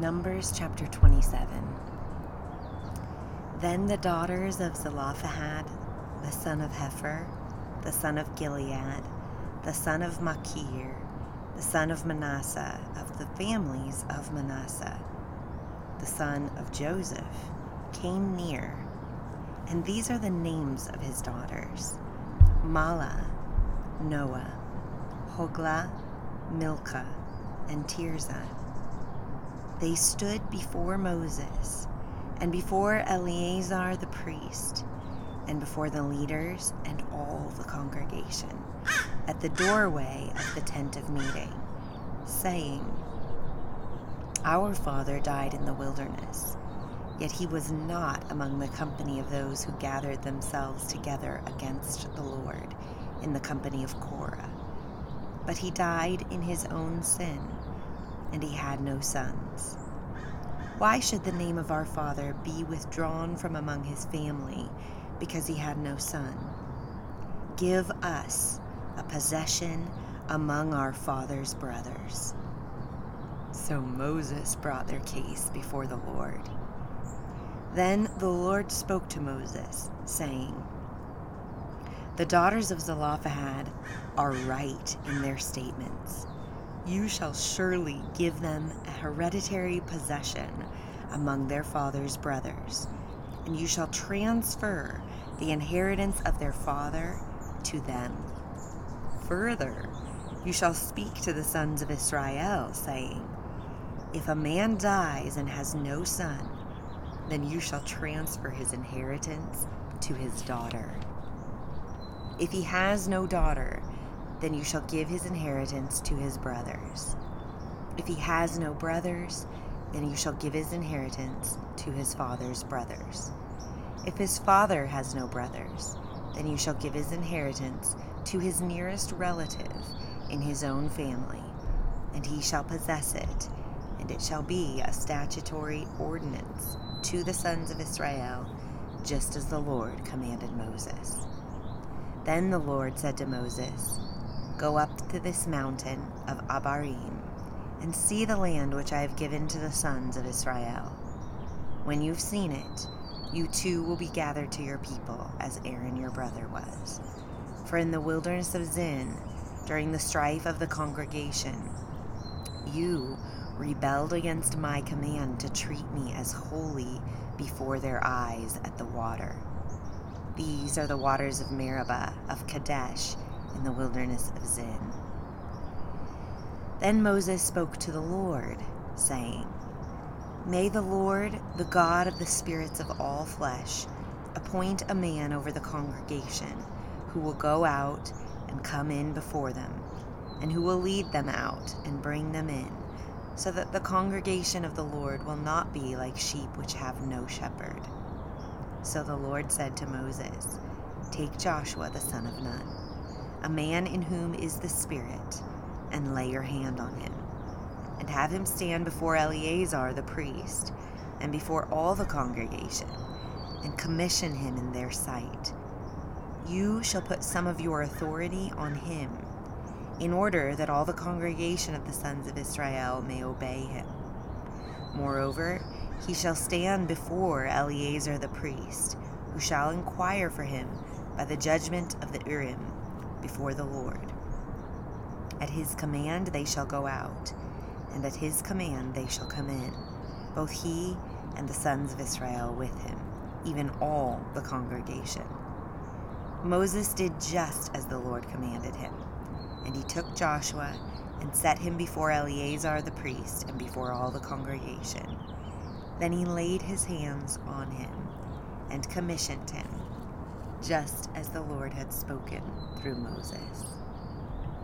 Numbers chapter 27. Then the daughters of Zelophehad, the son of Hepher, the son of Gilead, the son of Machir, the son of Manasseh, of the families of Manasseh, the son of Joseph, came near. And these are the names of his daughters Mahlah, Noah, Hoglah, Milcah, and Tirzah. They stood before Moses and before Eleazar the priest and before the leaders and all the congregation at the doorway of the tent of meeting, saying, Our father died in the wilderness, yet he was not among the company of those who gathered themselves together against the Lord in the company of Korah, but he died in his own sin, and he had no sons. Why should the name of our father be withdrawn from among his family because he had no son? Give us a possession among our father's brothers. So Moses brought their case before the Lord. Then the Lord spoke to Moses, saying, The daughters of Zelophehad are right in their statements. You shall surely give them a hereditary possession among their father's brothers, and you shall transfer the inheritance of their father to them. Further, you shall speak to the sons of Israel, saying, If a man dies and has no son, then you shall transfer his inheritance to his daughter. If he has no daughter, then you shall give his inheritance to his brothers. If he has no brothers, then you shall give his inheritance to his father's brothers. If his father has no brothers, then you shall give his inheritance to his nearest relative in his own family, and he shall possess it, and it shall be a statutory ordinance to the sons of Israel, just as the Lord commanded Moses. Then the Lord said to Moses, Go up to this mountain of Abarim, and see the land which I have given to the sons of Israel. When you've seen it, you too will be gathered to your people, as Aaron your brother was. For in the wilderness of Zin, during the strife of the congregation, you rebelled against my command to treat me as holy before their eyes at the water. These are the waters of Meribah, of Kadesh, in the wilderness of Zin. Then Moses spoke to the Lord, saying, May the Lord, the God of the spirits of all flesh, appoint a man over the congregation who will go out and come in before them, and who will lead them out and bring them in, so that the congregation of the Lord will not be like sheep which have no shepherd. So the Lord said to Moses, Take Joshua the son of Nun, a man in whom is the Spirit, and lay your hand on him, and have him stand before Eleazar the priest, and before all the congregation, and commission him in their sight. You shall put some of your authority on him, in order that all the congregation of the sons of Israel may obey him. Moreover, he shall stand before Eleazar the priest, who shall inquire for him by the judgment of the Urim before the Lord. At his command they shall go out, and at his command they shall come in, both he and the sons of Israel with him, even all the congregation. Moses did just as the Lord commanded him. And he took Joshua and set him before Eleazar the priest and before all the congregation. Then he laid his hands on him and commissioned him, just as the Lord had spoken through Moses.